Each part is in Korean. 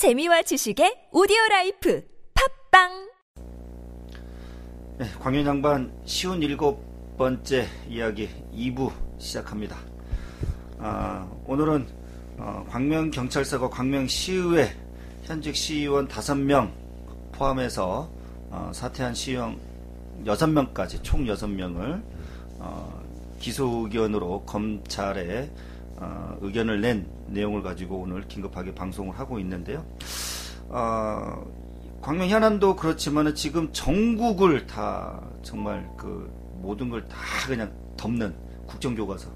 재미와 지식의 오디오 라이프 팟빵 네, 광명 양반 쉰일곱 번째 이야기 2부 시작합니다. 아, 오늘은 어, 광명경찰서가 광명시의회 현직 시의원 5명 포함해서 어, 사퇴한 시의원 6명까지 총 6명을 어, 기소 의견으로 검찰에 어, 의견을 낸 내용을 가지고 오늘 긴급하게 방송을 하고 있는데요. 어, 광명 현안도 그렇지만은 지금 전국을 다 정말 그 모든 걸 다 그냥 덮는 국정교과서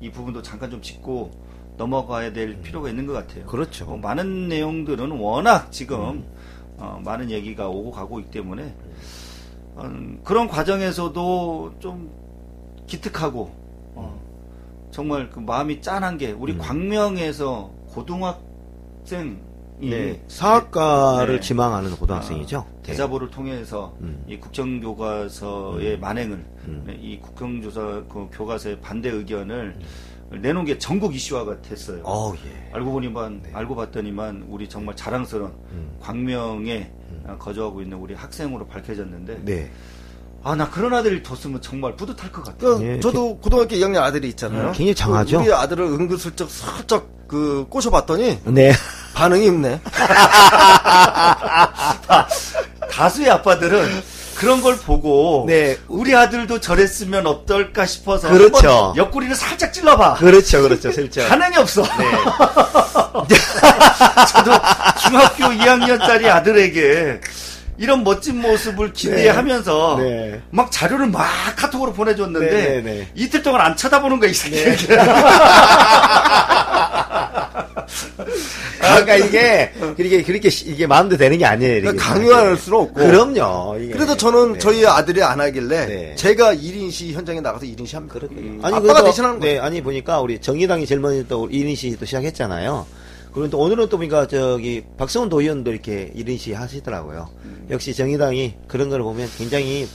이 부분도 잠깐 좀 짚고 넘어가야 될 필요가 있는 것 같아요. 그렇죠. 뭐 많은 내용들은 워낙 지금 어, 많은 얘기가 오고 가고 있기 때문에 음, 그런 과정에서도 좀 기특하고 어, 정말 그 마음이 짠한 게 우리 음. 광명에서 고등학생이 네, 사학과를 네. 지망하는 고등학생이죠. 아, 대자보를 통해서 음. 이 국정교과서의 만행을 음. 네, 이 국정조사 그 교과서의 반대 의견을 내놓은 게 전국 이슈화가 됐어요. 어우, 예. 알고 보니만 네. 알고 봤더니만 우리 정말 자랑스러운 음. 광명에 어, 거주하고 있는 우리 학생으로 밝혀졌는데 네. 아 나 그런 아들이 뒀으면 정말 뿌듯할 것 같아요. 그 예, 저도 고등학교 2학년 아들이 있잖아요. 음, 굉장히 장하죠? 그 우리 아들을 은근슬쩍 살짝 그 꼬셔봤더니 네. 반응이 없네. 다수의 아빠들은 그런 걸 보고 네. 우리 아들도 저랬으면 어떨까 싶어서 그렇죠. 한번 옆구리를 살짝 찔러봐. 그렇죠, 그렇죠, 슬쩍. 반응이 없어. 네. 저도 중학교 2학년짜리 아들에게 이런 멋진 모습을 기대하면서 네. 막 자료를 막 카톡으로 보내줬는데 네, 네, 네. 이틀 동안 안 쳐다보는 거야 이 새끼. 그러니까 이게, 그렇게, 그렇게, 시- 이게 마음대로 되는 게 아니에요. 이렇게. 그러니까 강요할 수는 없고. 그럼요. 이게. 그래도 저는 네. 저희 아들이 안 하길래 네. 제가 1인 시 현장에 나가서 1인 시 합니다. 그렇군요. 아빠가 그래도- 대신하는 네, 거예요. 아니 보니까 우리 정의당이 제일 먼저 또 이인 씨도 시작했잖아요. 그리고 또 오늘은 또 보니까 저기 박성훈 도의원도 이렇게 이인 씨 하시더라고요. 음. 역시 정의당이 그런 걸 보면 굉장히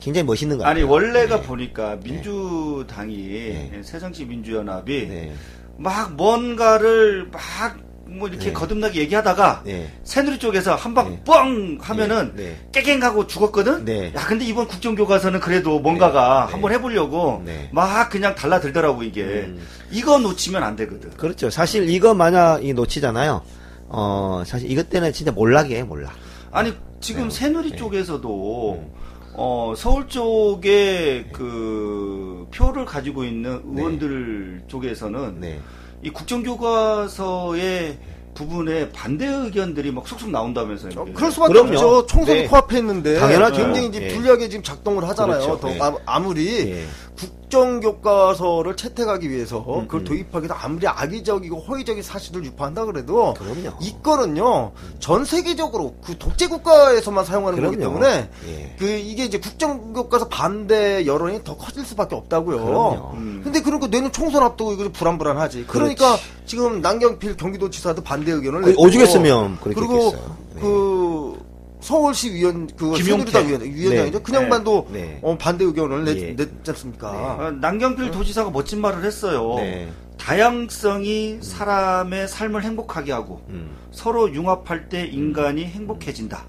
굉장히 멋있는 것 같아요. 아니 원래가 네. 보니까 민주당이 네. 새정치 민주연합이 네. 막 뭔가를 막 뭐 이렇게 네. 거듭나게 얘기하다가 네. 새누리 쪽에서 한방 네. 뻥 하면은 네, 네. 깨갱 가고 죽었거든. 네. 야 근데 이번 국정교과서는 그래도 뭔가가 네. 한번 해보려고 네. 막 그냥 달라들더라고 이게. 음. 이거 놓치면 안 되거든. 그렇죠. 사실 이거 만약 이 놓치잖아요. 어, 사실 이것 때문에 진짜 몰락이에요, 몰락. 아니 지금 네. 새누리 네. 쪽에서도 음. 어 서울 쪽에 그 표를 가지고 있는 의원들 쪽에서는 네. 이 국정교과서의 부분에 반대 의견들이 막 쏙쏙 나온다면서요. 어. 그럴 수밖에 그럼요. 없죠. 총선이 네. 코앞에 있는데 당연하죠. 굉장히 이제 예. 불리하게 지금 작동을 하잖아요. 그렇죠. 더 예. 아- 아무리 예. 국정 교과서를 채택하기 위해서 음, 그걸 음. 도입하기도 아무리 악의적이고 허위적인 사실을 유포한다 그래도 그럼요. 이 건은요 전 세계적으로 그 독재 국가에서만 사용하는 거기 그럼요. 때문에 예. 그 이게 이제 국정 교과서 반대 여론이 더 커질 수밖에 없다고요. 그럼요. 음. 근데 그런 거 내년 총선 앞두고 이거 불안불안하지. 그러니까 지금 남경필 경기도지사도 반대 의견을 그 냈고 오죽했으면 그렇게 그리고 했겠어요. 네. 그 서울시 위원 그. 새누리당 위원 위원장이죠. 네. 그 양반도 네. 어, 반대 의견을 냈, 예. 냈지 않습니까? 어, 남경필 도지사가 멋진 말을 했어요. 네. 다양성이 사람의 삶을 행복하게 하고 음. 서로 융합할 때 인간이 행복해진다.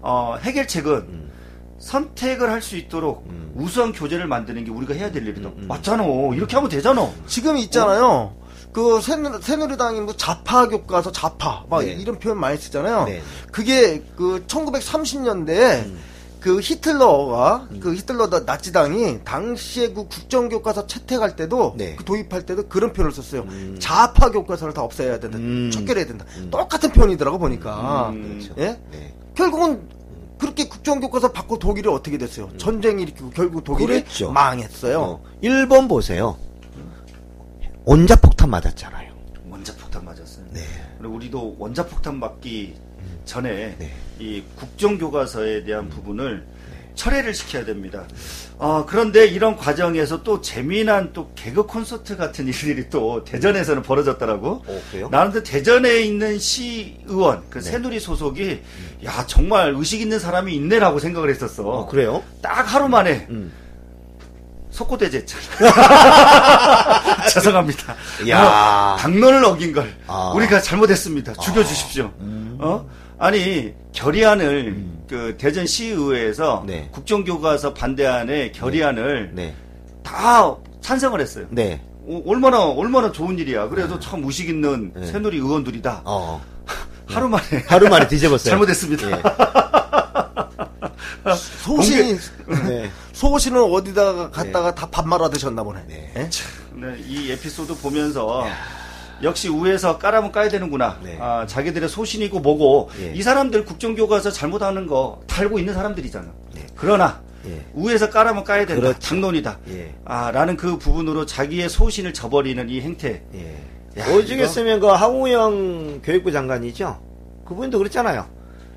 어, 해결책은 음. 선택을 할 수 있도록 음. 우수한 교재를 만드는 게 우리가 해야 될 일이다. 음, 음. 맞잖아. 이렇게 하면 되잖아. 지금 있잖아요. 그 새누리, 새누리당이 뭐 좌파 교과서 좌파 막 네. 이런 표현 많이 쓰잖아요. 네. 그게 그 1930년대에 음. 그 히틀러가 그 히틀러 나- 나치당이 당시에 그 국정 교과서 채택할 때도 네. 그 도입할 때도 그런 표현을 썼어요. 음. 좌파 교과서를 다 없애야 된다. 음. 척결해야 된다. 음. 똑같은 표현이더라고 보니까. 음. 그렇죠. 예? 네. 결국은 그렇게 국정교과서 바꿔 독일이 어떻게 됐어요? 전쟁이 일으키고 결국 독일이 음. 그랬죠. 망했어요. 어, 일본 보세요. 원자폭탄 맞았잖아요. 원자폭탄 맞았어요. 네. 그리고 우리도 원자폭탄 맞기 전에 네. 이 국정교과서에 대한 부분을 철회를 시켜야 됩니다. 어, 그런데 이런 과정에서 또 재미난 또 개그 콘서트 같은 일들이 또 대전에서는 벌어졌더라고. 어, 그래요? 나는 또 대전에 있는 시의원, 그 네. 새누리 소속이, 야, 정말 의식 있는 사람이 있네라고 생각을 했었어. 어, 그래요? 딱 하루 만에 음. 석고대제 했잖아. 죄송합니다. 야. 어, 당론을 어긴 걸 아. 우리가 잘못했습니다. 죽여주십시오. 어? 아니 결의안을 그 대전 시의회에서 네. 국정교과서 반대안에 결의안을 네. 다 찬성을 했어요. 네. 오- 얼마나 얼마나 좋은 일이야. 그래도 참 무식 있는 네. 새누리 의원들이다. 어. 하루 만에 하루 만에 뒤집었어요. 잘못했습니다. 예. 소신 네. 소신은 어디다가 갖다가 다밥 말아 드셨나 보네. 네. 예? 네, 이 에피소드 보면서 역시 우에서 까라면 까야 되는구나. 네. 아, 자기들의 소신이고 뭐고 예. 이 사람들 국정교과서 잘못하는 거 달고 있는 사람들이잖아. 네. 그러나 예. 우에서 까라면 까야 된다. 그렇죠. 장론이다. 예. 아, 라는 그 부분으로 자기의 소신을 저버리는 이 행태. 예. 야, 오죽했으면 그 하우영 교육부 장관이죠. 그분도 그랬잖아요.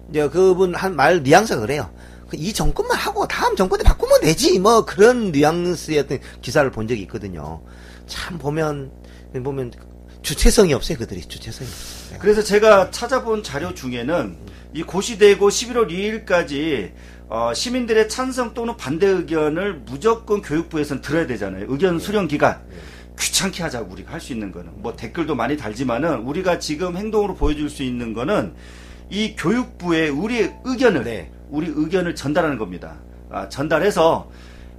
이제 그분 한 말 뉘앙스가 그래요. 그이 정권만 하고 다음 정권에 바꾸면 되지. 뭐 그런 뉘앙스의 어떤 기사를 본 적이 있거든요. 참 보면 보면 주체성이 없어요. 그들이 주체성이. 없어요. 그래서 제가 찾아본 자료 중에는 이 고시되고 11월 2일까지 어, 시민들의 찬성 또는 반대 의견을 무조건 교육부에서는 들어야 되잖아요. 의견 수령 기간. 귀찮게 하자고 우리가 할 수 있는 거는 뭐 댓글도 많이 달지만은 우리가 지금 행동으로 보여줄 수 있는 거는 이 교육부에 우리의 의견을 네. 우리 의견을 전달하는 겁니다. 아, 전달해서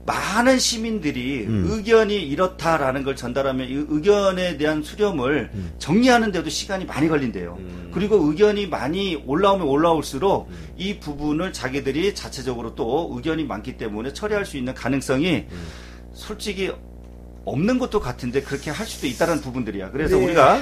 많은 시민들이 음. 의견이 이렇다라는 걸 전달하면 이 의견에 대한 수렴을 정리하는데도 시간이 많이 걸린대요. 음. 그리고 의견이 많이 올라오면 올라올수록 이 부분을 자기들이 자체적으로 또 의견이 많기 때문에 처리할 수 있는 가능성이 음. 솔직히 없는 것도 같은데 그렇게 할 수도 있다는 부분들이야. 그래서 네. 우리가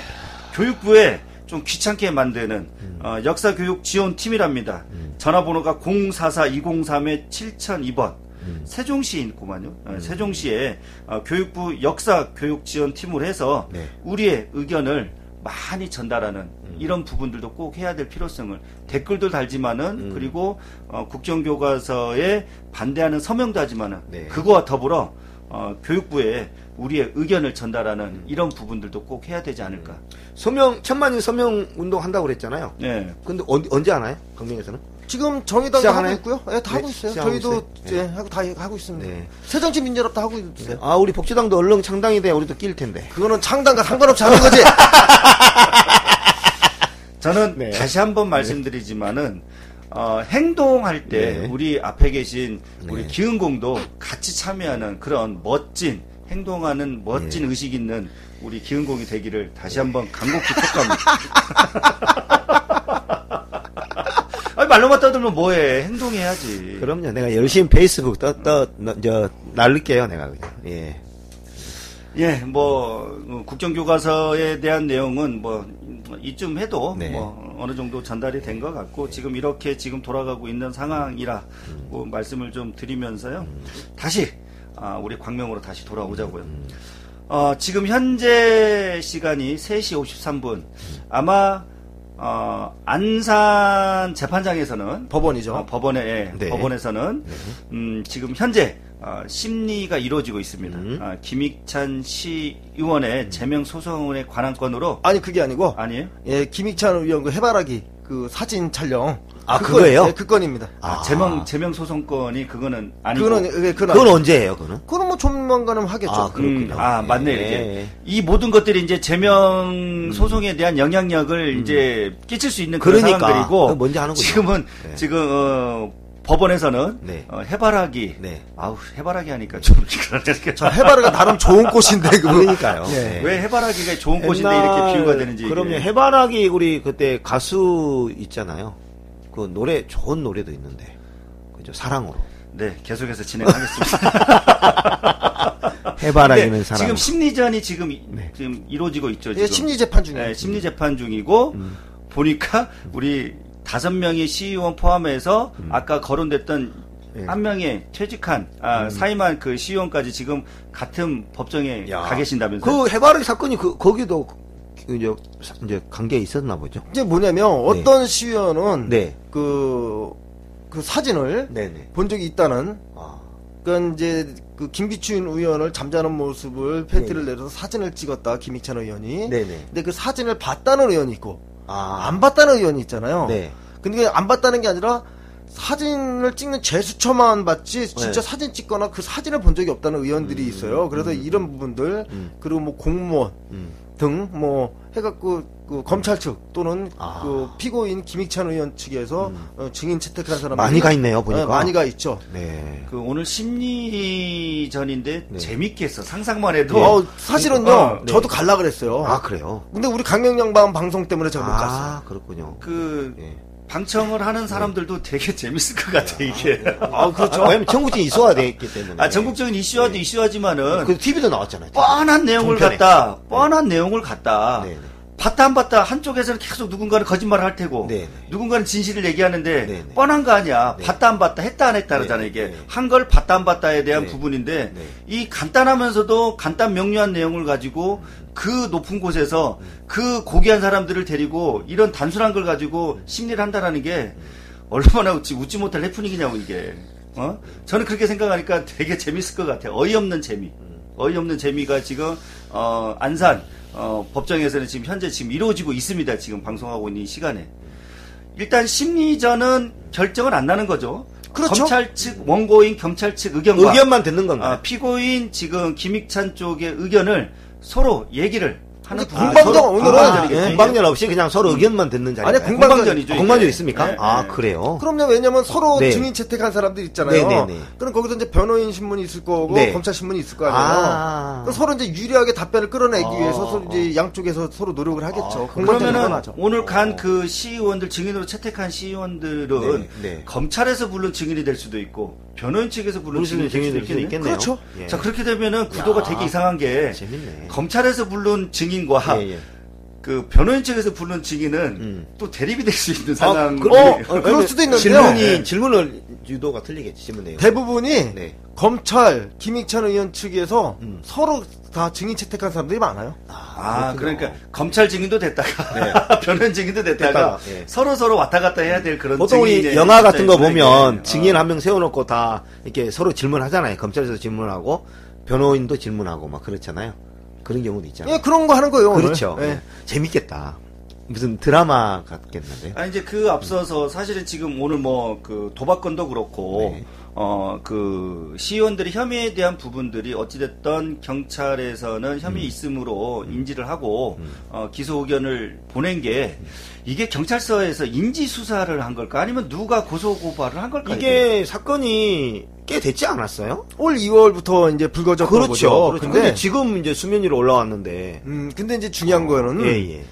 교육부에 좀 귀찮게 만드는 음. 어, 역사교육 지원팀이랍니다. 전화번호가 044-203-7002번. 음. 세종시에 있구만요. 어, 세종시에 어, 교육부 역사 교육 지원팀을 해서 네. 우리의 의견을 많이 전달하는 음. 이런 부분들도 꼭 해야 될 필요성을 댓글도 달지만은 음. 그리고 어, 국정교과서에 반대하는 서명도 하지만은 네. 그거와 더불어 어, 교육부에 우리의 의견을 전달하는 음. 이런 부분들도 꼭 해야 되지 않을까. 서명 천만인 서명 운동 한다고 그랬잖아요. 네. 근데 언, 언제 하나요? 강릉에서는? 지금 정의당도 하고? 있고요. 예, 다 네, 하고 있어요. 저희도 있어요. 예, 하고 다 하고 있습니다. 네. 새정치 민주연합도 하고 있어요. 아 우리 복지당도 얼른 창당이 돼야 우리도 낄 텐데. 그거는 창당과 상관없이 하는 거지. 저는 네. 다시 한번 말씀드리지만은 어, 행동할 때 네. 우리 앞에 계신 우리 네. 기흥공도 같이 참여하는 그런 멋진 행동하는 멋진 네. 의식 있는 우리 기흥공이 되기를 다시 한번 간곡히 촉구합니다. 아니 말로만 떠들면 뭐해 행동해야지. 그럼요. 내가 열심히 페이스북 떠떠저 날릴게요. 내가 그냥. 예. 예, 뭐 어, 국정교과서에 대한 내용은 뭐 이쯤 해도 네. 뭐 어느 정도 전달이 된 것 같고 지금 이렇게 지금 돌아가고 있는 상황이라 음. 고 말씀을 좀 드리면서요. 다시 아, 우리 광명으로 다시 돌아오자고요. 음. 어, 지금 현재 시간이 3시 53분. 아마 어, 안산 재판장에서는 법원이죠. 어, 법원에 예, 네. 법원에서는 음, 지금 현재 어, 심리가 이루어지고 있습니다. 음. 아, 김익찬 시의원의 제명 소송에 관한 건으로 아니 그게 아니고 아니에요? 예, 김익찬 의원 그 해바라기 그 사진 촬영. 아, 그 그거예요? 건, 예, 그 건입니다. 아, 아. 제명 제명 소송건이 그거는 아니고 예, 그건 그건 아니- 언제예요? 그거는? 그거는 뭐 조만간은 하겠죠. 아, 그렇군요. 음, 아, 맞네, 예. 이렇게. 이 모든 것들이 이제 제명 소송에 대한 영향력을 이제 끼칠 수 있는 그런 음. 그러니까. 상황들이고. 그거 먼저 하는군요. 지금은, 네. 지금, 어, 법원에서는, 네. 어, 해바라기. 네. 아우, 해바라기 하니까 좀. 자, 해바라기가 나름 좋은 꽃인데. 그러니까요. 예. 예. 왜 해바라기가 좋은 꽃인데 이렇게 비유가 되는지. 그럼요. 해바라기 우리 그때 가수 있잖아요. 그 노래 좋은 노래도 있는데. 그죠? 사랑으로. 네, 계속해서 진행하겠습니다. 해바라기는 사랑. 지금 심리전이 지금, 이- 네. 지금 이루어지고 있죠. 예, 지금. 심리 재판 중에. 네, 심리 재판 중이고 보니까 우리 다섯 명의 시의원 포함해서 아까 거론됐던 예. 한 명의 퇴직한 아, 사임한 그 시의원까지 지금 같은 법정에 야. 가 계신다면서요? 그 해바라기 사건이 그 거기도 그 이제 사- 이제 관계 있었나 보죠. 이제 뭐냐면 어떤 시의원은 네. 그, 그 사진을 네네. 본 적이 있다는 아. 그러니까 이제 그 김기춘 의원을 잠자는 모습을 팬티를 내려서 사진을 찍었다 김익찬 의원이. 네네. 근데 그 사진을 봤다는 의원이 있고 아. 안 봤다는 의원이 있잖아요. 네. 근데 안 봤다는 게 아니라 사진을 찍는 제수처만 봤지 진짜 네. 사진 찍거나 그 사진을 본 적이 없다는 의원들이 있어요. 그래서 이런 부분들 음. 그리고 뭐 공무원 음. 등뭐 해갖고 그 검찰 측 또는 아. 그 피고인 김익찬 의원 측에서 어, 증인 채택한 사람 많이 가 있네요, 보니까. 많이 가 있죠. 네. 그 오늘 심리전인데 네. 재밌게 했어. 상상만 해도. 어, 사실은요, 어, 네. 저도 갈라 그랬어요. 아, 그래요? 근데 우리 강명양반 방송 때문에 제가 못 갔어요. 아, 그렇군요. 그 예. 방청을 하는 사람들도 되게 재밌을 것 같아 이게. 아, 그렇죠. 왜냐면 전국적인 이슈가 됐기 때문에. 아 전국적인 이슈와도 이슈하지만은 그 TV도 나왔잖아요. 뻔한 내용을 종편에. 갖다 뻔한 내용을 갖다 네, 네. 봤다 안 봤다 한쪽에서는 계속 누군가는 거짓말을 할 테고 네, 네. 누군가는 진실을 얘기하는데 네, 네. 뻔한 거 아니야 네. 봤다 안 봤다 했다 안 했다 네, 그러잖아 네, 이게 네. 한걸 봤다 안 봤다에 대한 네. 부분인데 네. 이 간단하면서도 간단 명료한 내용을 가지고 그 높은 곳에서 그 고귀한 사람들을 데리고 이런 단순한 걸 가지고 심리를 한다라는 게 얼마나 웃지 웃지 못할 해프닝이냐고 이게 어 저는 그렇게 생각하니까 되게 재밌을 것 같아요 어이없는 재미 어이없는 재미가 지금 어 안산 어 법정에서는 지금 현재 지금 이루어지고 있습니다 지금 방송하고 있는 이 시간에 일단 심리전은 결정은 안 나는 거죠 그렇죠. 검찰 측 원고인 경찰 측 의견과 의견만 듣는 건가요? 아, 피고인 지금 김익찬 쪽의 의견을 서로 얘기를 하는 공방전 오늘은- 공방전이겠죠, 예. 공방전 없이 그냥 서로 의견만 듣는 자리. 아니, 공방전- 공방전이죠. 공방전. 있습니까? 네, 아, 네. 그래요? 그럼요, 왜냐면 서로 네. 증인 채택한 사람들 있잖아요. 네, 네, 네. 그럼 거기서 이제 변호인 신문이 있을 거고, 네. 검찰 신문이 있을 거 아니에요. 아. 그럼 서로 이제 유리하게 답변을 끌어내기 아. 위해서 서로 이제 양쪽에서 서로 노력을 하겠죠. 공방전이 그러면은. 오늘 간 그 시의원들 증인으로 채택한 시의원들은 네, 네. 검찰에서 부른 증인이 될 수도 있고 변호인 측에서 부른 부를 증인이 수도 될 수도 증인일 수도 있겠네. 있겠네요. 그렇죠. 예. 자 그렇게 되면은 구도가 야. 되게 이상한 게 재밌네. 검찰에서 부른 증인과 예, 예. 그 변호인 측에서 부른 증인은 음. 또 대립이 될 수 있는 아, 상황. 그, 어, 어, 그럴 수도 있는데요. 질문이, 네. 질문을, 유도가 틀리겠지, 질문 내용. 대부분이 네. 검찰, 김익찬 의원 측에서 음. 서로 다 증인 채택한 사람들이 많아요. 아, 그렇군요. 그러니까 검찰 증인도 됐다가 변호인 증인도 됐다가, 됐다가, 예. 서로 서로 왔다 갔다 해야 될 그런 보통 우리 영화 같은 거 보면. 증인 어. 한명 세워놓고 다 이렇게 서로 질문하잖아요. 검찰에서 질문하고 변호인도 질문하고 막 그렇잖아요. 그런 경우도 있잖아요. 예, 그런 거 하는 거예요. 그렇죠. 예. 예. 재밌겠다. 무슨 드라마 같겠는데. 아 이제 그 앞서서 사실은 지금 오늘 뭐 그 도박건도 그렇고 네. 어그 시의원들의 혐의에 대한 부분들이 어찌됐던 경찰에서는 혐의 있음으로 인지를 하고 어 기소 의견을 보낸 게 이게 경찰서에서 인지 수사를 한 걸까 아니면 누가 고소 고발을 한 걸까 이게 사건이 꽤 됐지 않았어요? 올 2월부터 이제 불거졌던 그렇죠. 거죠. 그렇죠. 근데, 근데 지금 이제 수면 위로 올라왔는데. 음, 근데 이제 중요한 거는 예, 예.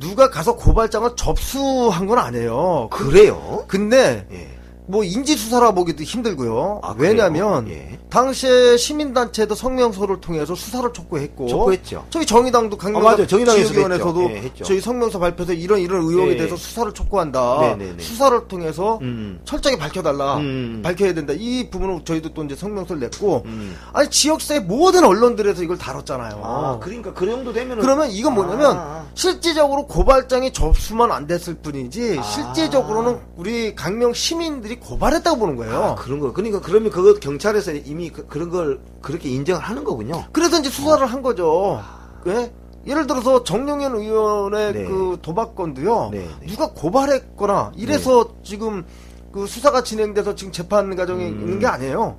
누가 가서 고발장을 접수한 건 아니에요. 그래요? 근데 예. 뭐 인지 수사라 보기도 힘들고요. 아, 왜냐하면? 예. 당시에 시민단체도 성명서를 통해서 수사를 촉구했고 촉구했죠. 저희 정의당도 아, 강경. 정의당에서도. 예. 저희 성명서 발표해서 이런 이런 의혹에 예. 대해서 수사를 촉구한다. 네, 네, 네. 수사를 통해서 음. 철저히 밝혀달라. 음. 밝혀야 된다. 이 부분은 저희도 또 이제 성명서를 냈고 음. 아니 지역사회 모든 언론들에서 이걸 다뤘잖아요. 아, 그러니까 그 정도 되면은. 그러면 이건 뭐냐면 아. 실질적으로 고발장이 접수만 안 됐을 뿐이지 아. 실제적으로는 우리 강명 시민들이 고발했다고 보는 거예요. 아, 그런 거. 그러니까 그러면 그거 경찰에서 이미 그, 런걸 그렇게 인정을 하는 거군요. 그래서 이제 수사를 한 거죠. 예? 예를 들어서 정용현 의원의 네. 그 도박건도요. 네, 네. 누가 고발했거나 이래서 지금 그 수사가 진행돼서 지금 재판 과정에 음. 있는 게 아니에요.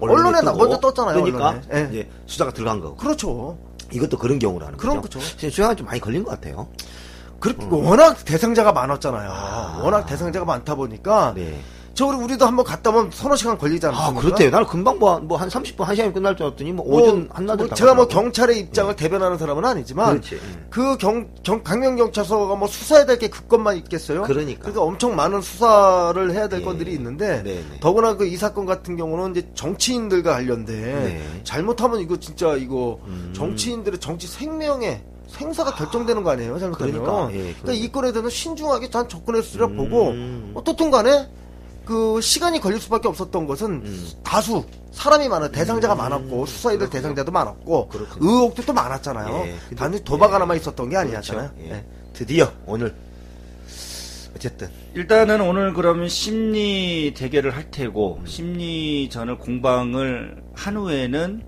언론에 나-. 먼저 떴잖아요, 그러니까 언론에. 예. 이제 수사가 들어간 거고. 그렇죠. 이것도 그런 경우라는 그런 거죠. 지금 수사가 좀 많이 걸린 것 같아요. 그렇게 워낙 대상자가 많았잖아요. 음. 아. 워낙 대상자가 많다 보니까 네. 저 우리 우리도 한번 갔다 오면 서너 시간 걸리지 아, 않습니까? 그렇대요. 나는 금방 뭐, 뭐한 30분, 1시간이 끝날 줄 알았더니 뭐 오전 뭐다 제가 뭐. 경찰의 입장을 대변하는 사람은 아니지만 그렇지. 음. 그 경, 경 강명 경찰서가 뭐 수사해야 될 게 그것만 있겠어요? 그러니까. 그러니까 엄청 많은 수사를 해야 될 예. 건들이 있는데 네, 네. 더구나 그 이 사건 같은 경우는 이제 정치인들과 관련돼 네. 잘못하면 이거 진짜 이거 음. 정치인들의 정치 생명에 생사가 결정되는 거 아니에요? 잘못하면. 그러니까, 예, 그러니까 이 건에 대해서 신중하게 잘 접근했으리라 음. 보고 어떻든 간에 그 시간이 걸릴 수밖에 없었던 것은 음. 다수 사람이 많아 대상자가 많았고 수사이들 대상자도 많았고 그렇군요. 의혹도 또 많았잖아요. 예, 단지 도박 예. 하나만 있었던 게 아니었잖아요. 그렇죠. 예. 예. 드디어 오늘 어쨌든 일단은 오늘 그러면 심리 대결을 할 테고 심리전을 공방을 한 후에는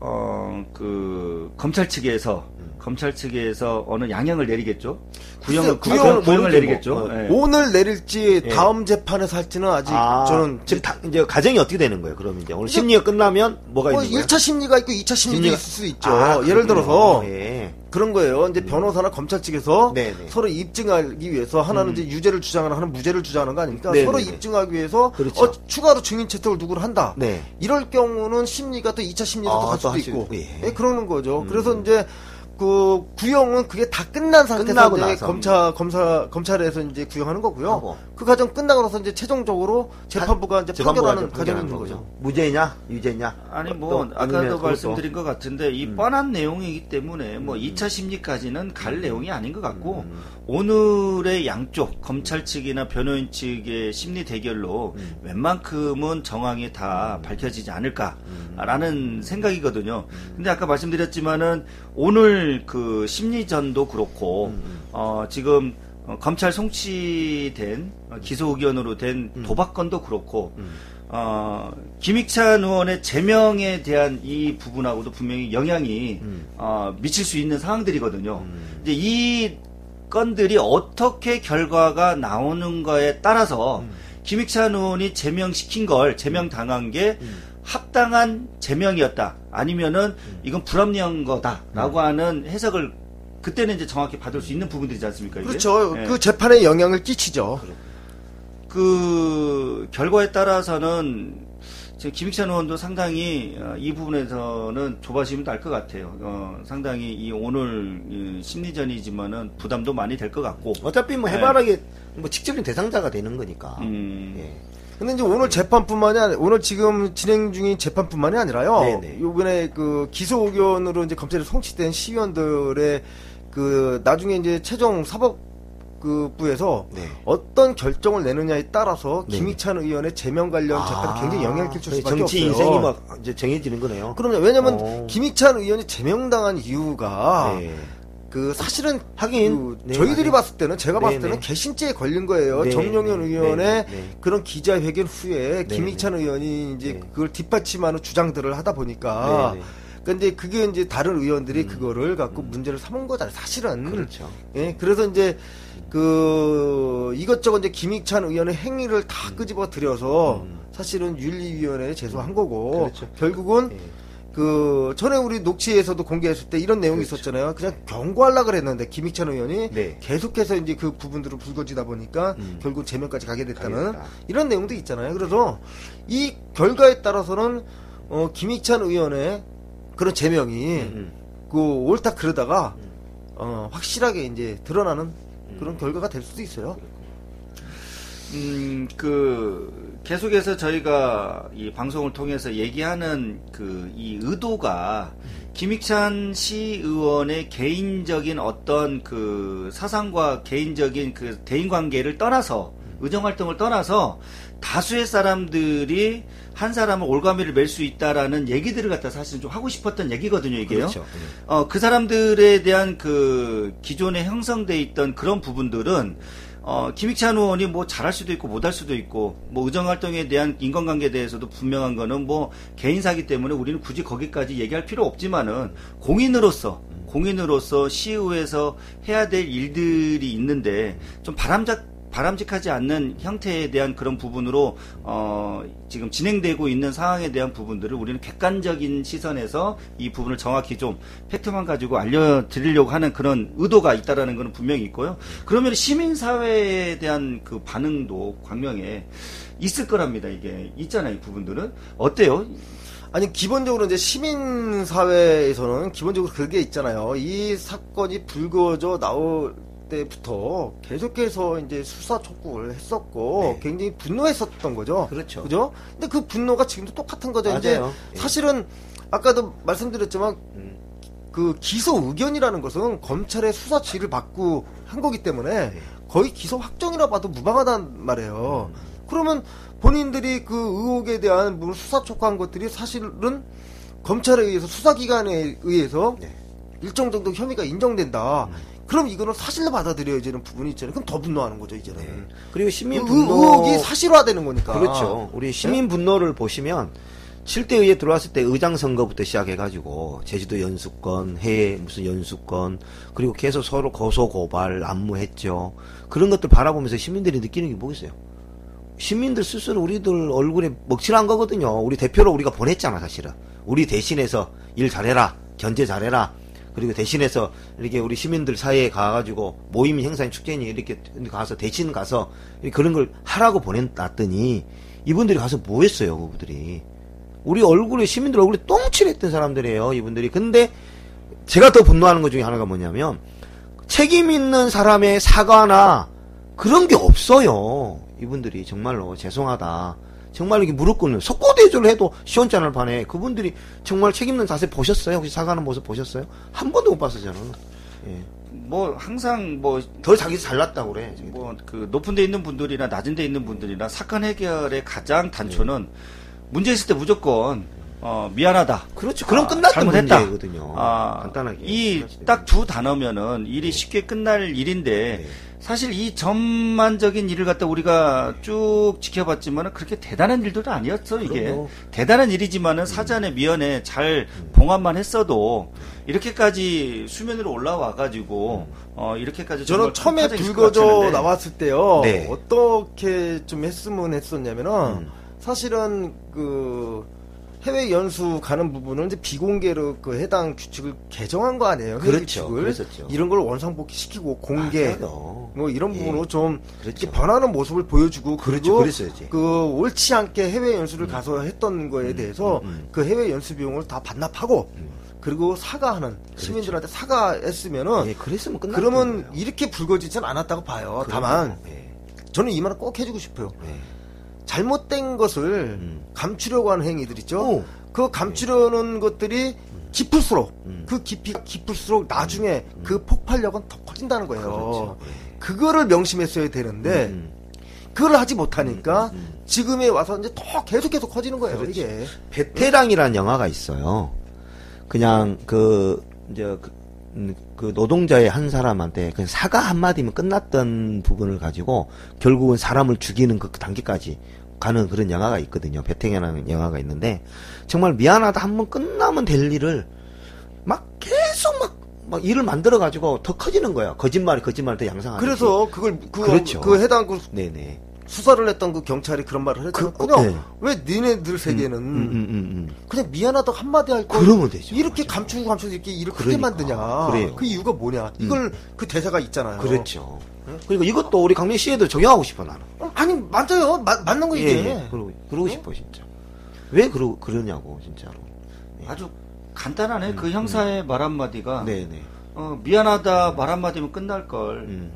어 그 검찰 측에서 검찰 측에서 어느 양형을 내리겠죠. 구형을 구형을 구형을, 내리겠죠. 뭐. 예. 오늘 내릴지 예. 다음 재판에서 할지는 아직 저는 지금 다, 이제 가정이 어떻게 되는 거예요? 그러면 이제 오늘 심리가 끝나면 뭐가 뭐 있는 거예요? 1차 심리가 있고 2차 심리도 심리가- 있을 수 있죠. 아, 예를. 들어서 예. 그런 거예요. 이제 변호사나 검찰 측에서 네네. 서로 입증하기 위해서 하나는 이제 유죄를 주장하는 하나는 무죄를 주장하는 거 아닙니까? 네네네. 서로 입증하기 위해서 그렇죠. 어, 추가로 증인 채택을 누구를 한다. 네. 이럴 경우는 심리가 또 2차 심리가 아, 또갈또 수도 있고. 예. 예, 그러는 거죠. 그래서 이제 그 구형은 그게 다 끝난 상태에서. 검찰 검사 검찰에서 이제 구형하는 거고요. 하고. 그 과정 끝나고 나서 이제 최종적으로 재판부가 이제 판결하는 과정이 있는 거죠. 무죄냐, 유죄냐. 아니 어, 뭐또 아까도 아니면 말씀드린 것 같은데 이 음. 뻔한 내용이기 때문에 뭐 2차 심리까지는 갈 내용이 아닌 것 같고 음. 오늘의 양쪽 검찰 측이나 변호인 측의 심리 대결로 음. 웬만큼은 정황이 다 밝혀지지 않을까라는 음. 생각이거든요. 근데 아까 말씀드렸지만은 오늘 그 심리전도 그렇고 음. 어 지금 어, 검찰 송치된 어, 기소 의견으로 된 음. 도박건도 그렇고 어, 김익찬 의원의 제명에 대한 이 부분하고도 분명히 영향이 음. 어, 미칠 수 있는 상황들이거든요. 이제 이 건들이 어떻게 결과가 나오는 거에 따라서 음. 김익찬 의원이 제명시킨 걸 제명 당한 게 음. 합당한 제명이었다. 아니면은 이건 불합리한 거다라고 하는 해석을 그때는 이제 정확히 받을 수 있는 부분들이지 않습니까? 이게? 그렇죠. 예. 그 재판에 영향을 끼치죠. 그 결과에 따라서는 지금 김익찬 의원도 상당히 어, 이 부분에서는 조바심이 날 것 같아요. 어, 상당히 이 오늘 이 심리전이지만은 부담도 많이 될 것 같고. 어차피 뭐 해바라기 뭐 직접적인 대상자가 되는 거니까. 음, 예. 근데 이제 오늘 재판뿐만이 아니 오늘 지금 진행 중인 재판뿐만이 아니라요. 네네. 요번에 그 기소 의견으로 이제 검찰에 송치된 시의원들의 그 나중에 이제 최종 사법 그 부에서 네. 어떤 결정을 내느냐에 따라서 네. 김희찬 의원의 제명 관련 재판에 굉장히 영향을 끼칠 거의 수밖에 정치 없어요. 인생이 막 이제 정해지는 거네요. 그럼요. 왜냐면 어. 김희찬 의원이 제명당한 이유가 네. 그 사실은 하긴, 그 네, 저희들이. 봤을 때는 제가 봤을 네, 때는 네. 개신죄에 걸린 거예요. 네, 정용현 네, 의원의 네, 네. 그런 기자회견 후에 네, 김희찬 의원이 이제 네. 그걸 뒷받침하는 주장들을 하다 보니까 네, 네. 근데 그게 이제 다른 의원들이 그거를 갖고 문제를 삼은 거잖아요. 사실은. 그렇죠. 예, 그래서 이제 그 이것저것 이제 김익찬 의원의 행위를 다 끄집어 들여서 사실은 윤리위원회에 제소한 거고 음. 그렇죠. 결국은 예. 그 전에 우리 녹취에서도 공개했을 때 이런 내용이 있었잖아요. 그냥 경고하려 그랬는데 김익찬 의원이 네. 계속해서 이제 그 부분들을 불거지다 보니까 음. 결국 제명까지 가게 됐다는 가게 됐다. 이런 내용도 있잖아요. 그래서 이 결과에 따라서는 어 김익찬 의원의 그런 제명이 음. 그 옳다 그러다가 어 확실하게 이제 드러나는 그런 결과가 될 수도 있어요. 음, 그, 계속해서 저희가 이 방송을 통해서 얘기하는 그, 이 의도가 김익찬 시 의원의 개인적인 어떤 그 사상과 개인적인 그 대인 관계를 떠나서 의정 활동을 떠나서 다수의 사람들이 한 사람을 올가미를 맬 수 있다라는 얘기들을 갖다 사실 좀 하고 싶었던 얘기거든요, 이게요. 그렇죠. 어, 그 사람들에 대한 그 기존에 형성돼 있던 그런 부분들은 어, 김익찬 의원이 뭐 잘할 수도 있고 못할 수도 있고 뭐 의정 활동에 대한 인간관계에 대해서도 분명한 거는 뭐 개인사기 때문에 우리는 굳이 거기까지 얘기할 필요 없지만은 공인으로서 공인으로서 시의회에서 해야 될 일들이 있는데 좀 바람잡 바람직하지 않는 형태에 대한 그런 부분으로 어, 지금 진행되고 있는 상황에 대한 부분들을 우리는 객관적인 시선에서 이 부분을 정확히 좀 팩트만 가지고 알려드리려고 하는 그런 의도가 있다라는 것은 분명히 있고요. 그러면 시민 사회에 대한 그 반응도 광명에 있을 거랍니다. 이게 있잖아요. 이 부분들은 어때요? 아니 기본적으로 이제 시민 사회에서는 기본적으로 그게 있잖아요. 이 사건이 불거져 나올 때부터 계속해서 이제 수사 촉구를 했었고 네. 굉장히 분노했었던 거죠. 그렇죠. 그죠? 근데 그 분노가 지금도 똑같은 거죠. 이제 맞아요. 예. 사실은 아까도 말씀드렸지만 음. 그 기소 의견이라는 것은 검찰의 수사 지휘를 받고 한 거기 때문에 네. 거의 기소 확정이라 봐도 무방하단 말이에요. 음. 그러면 본인들이 그 의혹에 대한 뭐 수사 촉구한 것들이 사실은 검찰에 의해서 수사기관에 의해서 네. 일정 정도 혐의가 인정된다. 음. 그럼 이거는 사실로 받아들여야지는 부분이 있잖아요. 그럼 더 분노하는 거죠, 이제는. 네. 그리고 시민 의- 분노 의혹이 사실화되는 거니까. 그렇죠. 우리 시민 분노를 보시면 7대 의회 들어왔을 때 의장 선거부터 시작해가지고 제주도 연수권, 해외 무슨 연수권, 그리고 계속 서로 고소 고발 안무했죠. 그런 것들 바라보면서 시민들이 느끼는 게 뭐겠어요? 시민들 스스로 우리들 얼굴에 먹칠한 거거든요. 우리 대표로 우리가 보냈잖아, 사실은. 우리 대신해서 일 잘해라, 견제 잘해라. 그리고 대신해서 이렇게 우리 시민들 사이에 가가지고 모임 행사인 축제니 이렇게 가서 대신 가서 그런 걸 하라고 보냈더니 이분들이 가서 뭐 했어요, 그분들이. 우리 얼굴에 시민들 얼굴에 똥칠 했던 사람들이에요, 이분들이. 근데 제가 더 분노하는 것 중에 하나가 뭐냐면 책임 있는 사람의 사과나 그런 게 없어요. 이분들이 정말로 죄송하다. 정말 이게 무릎 꿇는 속고 대조를 해도 시원찮을 판에 그분들이 정말 책임 있는 자세 보셨어요? 혹시 사과하는 모습 보셨어요? 한 번도 못 봤어요, 저는. 예. 뭐 항상 뭐 더 자기 잘났다고 그래. 뭐 그 높은 데 있는 분들이나 낮은 데 있는 분들이나 사건 해결의 가장 단초는 문제 있을 때 무조건 어 미안하다. 그렇죠. 그럼 아, 끝났던. 문제거든요. 아, 간단하게. 이 딱 두 단어면은 일이 쉽게 끝날 일인데 네. 사실 이 전반적인 일을 갖다 우리가 쭉 지켜봤지만은 그렇게 대단한 일들도 아니었어 이게 그럼요. 대단한 일이지만은 사전에 미연에 잘 봉합만 했어도 이렇게까지 수면으로 올라와 가지고 어 이렇게까지 저는 처음에 불거져 나왔을 때요. 네. 어떻게 좀 했으면 했었냐면은 음. 사실은 그 해외 연수 가는 부분은 이제 비공개로 그 해당 규칙을 개정한 거 아니에요? 그렇죠. 그랬었죠. 이런 걸 원상복귀 시키고 공개 맞아요. 뭐 이런 예. 부분으로 좀 그렇죠. 이렇게 변하는 모습을 보여주고 그렇죠. 그랬어야지. 그 옳지 않게 해외 연수를 가서 했던 거에 대해서 음, 음. 그 해외 연수 비용을 다 반납하고 그리고 사과하는 시민들한테 사과했으면은 예, 그랬으면 끝났 그러면 이렇게 불거지진 않았다고 봐요. 다만 예. 저는 이 말을 꼭 해주고 싶어요. 예. 잘못된 것을 음. 감추려고 하는 행위들 있죠. 오. 그 감추려는 것들이 깊을수록 음. 그 깊이가 깊을수록 나중에 그 폭발력은 더 커진다는 거예요. 그렇죠. 예. 그거를 명심했어야 되는데 음. 그걸 하지 못하니까 음, 음. 지금에 와서 이제 더 계속 계속 커지는 거예요. 그렇지. 이게 베테랑이라는 영화가 있어요. 그냥 그 이제 그, 음, 그 노동자의 한 사람한테 그냥 사과 한 마디면 끝났던 부분을 가지고 결국은 사람을 죽이는 그 단계까지 가는 그런 영화가 있거든요. 베테랑이라는 영화가 있는데 정말 미안하다 한 번 끝나면 될 일을 막 계속 막, 막 일을 만들어 가지고 더 커지는 거야. 거짓말이 거짓말을 더 양상하는. 그래서 그걸 그, 그렇죠. 그 해당 그 네네. 수사를 했던 그 경찰이 그런 말을 했잖아요. 그- 그냥 네. 왜 니네들 세계는 음, 음, 음, 음. 그냥 미안하다 한마디 할 거. 그러면 되죠. 이렇게 맞아요. 감추고 감추고 이렇게 일을 크게 그러니까. 만드냐. 그래요. 그 이유가 뭐냐. 이걸 그 대사가 있잖아요. 그렇죠. 그리고 이것도 우리 강민 씨에도 적용하고 싶어 나는. 어, 아니 맞아요. 마- 맞는 거 예, 이게. 예. 그러고, 그러고 싶어, 진짜. 왜 그러, 그러냐고, 진짜로. 아주 간단하네 그 형사의 말 한마디가 음, 네네. 어, 미안하다 말 한마디면 끝날 걸 음.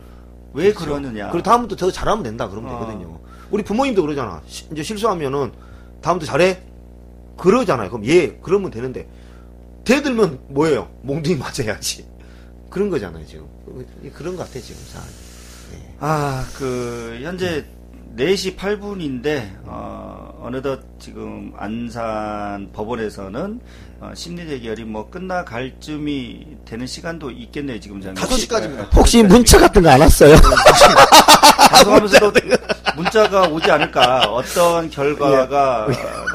왜 그러느냐 그리고 다음부터 더 잘하면 된다, 그러면 어. 되거든요. 우리 부모님도 그러잖아. 시- 이제 실수하면은, 다음부터 잘해? 그러잖아요. 그럼 예, 그러면 되는데. 대들면 뭐예요? 몽둥이 맞아야지. 그런 거잖아요, 지금. 그런 것 같아, 지금 상황이. 네. 아, 그, 현재 4시 8분인데, 어, 어느덧 지금 안산 법원에서는, 어, 심리 대결이 뭐 끝나갈 쯤이 되는 시간도 있겠네요, 지금 장면. 5시까지입니다. 혹시 문자 같은 거 안 왔어요? 방송하면서도 문자가 오지 않을까. 어떤 결과가 어,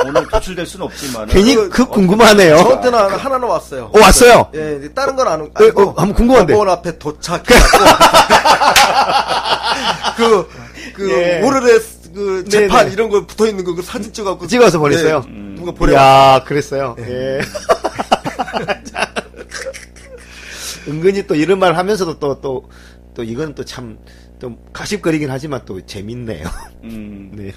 오늘 도출될 수는 없지만. 괜히 그 궁금하네요. 저한테는 하나- 하나는 왔어요. 어, 왔어요? 예, 이제 다른 건 안, 어, 아니고 어, 한번 궁금한데. 법원 앞에 도착해갖고 그, 그, 예. 오르레 그 재판 네네. 이런 거 붙어 있는 거 그 사진 찍어갖고 찍어서 보냈어요? 예, 누가 보내. 이야, 그랬어요. 예. 은근히 또 이런 말 하면서도 또, 또, 또 이건 또 참, 또 가십거리긴 하지만 또 재밌네요. 음, 네.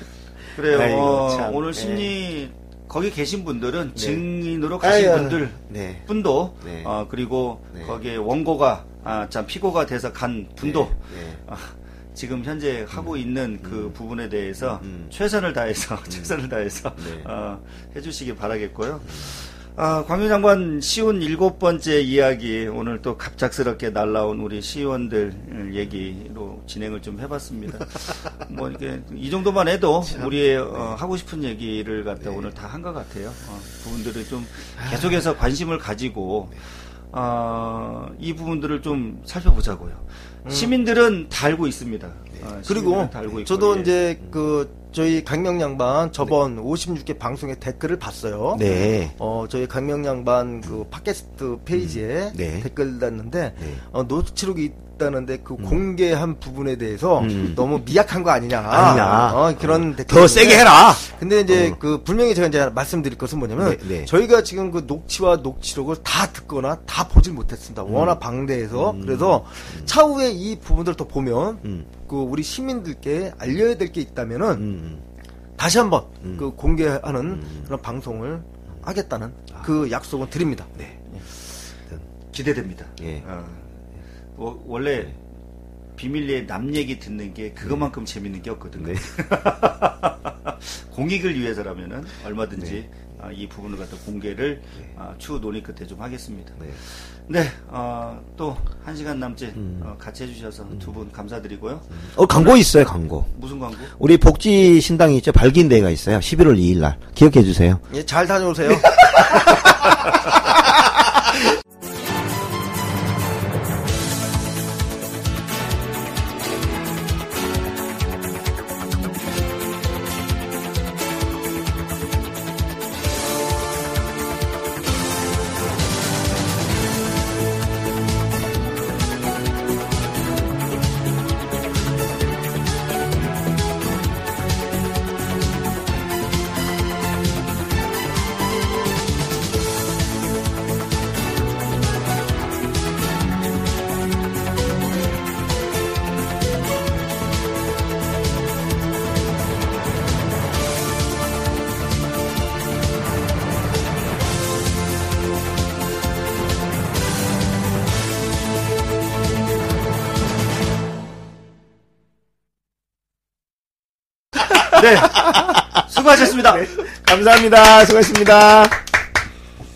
그래요. 아이고, 어, 참. 오늘 네. 심리, 거기 계신 분들은 증인으로 가신 아유, 분들 네. 분도 네. 어 그리고 네. 거기에 원고가 아 참 피고가 돼서 간 분도 네. 아, 지금 현재 하고 있는 그 부분에 대해서 음. 최선을 다해서 최선을 다해서 네. 어, 해주시길 바라겠고요. 아, 광유 장관 시운 일곱 번째 이야기 오늘 또 갑작스럽게 날라온 우리 시의원들 얘기로 진행을 좀 해봤습니다. 뭐 이게 이 정도만 해도 우리의 어, 하고 싶은 얘기를 갖다 오늘 다 한 것 같아요. 어, 부분들을 좀 계속해서 관심을 가지고 어, 이 부분들을 좀 살펴보자고요. 시민들은 다 알고 있습니다. 어, 그리고 다 알고 있고, 저도 예. 이제 그 저희 강명 양반 저번 56개 방송의 댓글을 봤어요. 네. 어, 저희 강명 양반 그 팟캐스트 페이지에 네. 댓글 달는데, 네. 어, 노트치록이 있다는데 그 공개한 부분에 대해서 음. 너무 미약한 거 아니냐. 아니냐. 어, 그런 댓글. 더 세게 해라. 근데 이제 어. 그 분명히 제가 이제 말씀드릴 것은 뭐냐면 네, 네. 저희가 지금 그 녹취와 녹취록을 다 듣거나 다 보질 못했습니다. 음. 워낙 방대해서 그래서 차후에 이 부분들을 또 보면 음. 그 우리 시민들께 알려야 될 게 있다면은 음. 다시 한번 음. 그 공개하는 그런 방송을 하겠다는 그 약속은 드립니다. 네. 기대됩니다. 예. 어, 워- 원래 비밀리에 남 얘기 듣는 게 그것만큼 재밌는 게 없거든요. 네. 공익을 위해서라면은 얼마든지 아, 이 부분을 갖다 공개를 아, 추후 논의 끝에 좀 하겠습니다. 네. 네, 어, 또한 시간 남짓 음. 어, 같이 해주셔서 두분 감사드리고요. 어, 광고 있어요, 광고. 무슨 광고? 우리 복지 신당이 있죠. 발긴 대회가 있어요. 11월 2일 날. 기억해 주세요. 예, 잘 다녀오세요. 네, 수고하셨습니다. 감사합니다. 수고하셨습니다.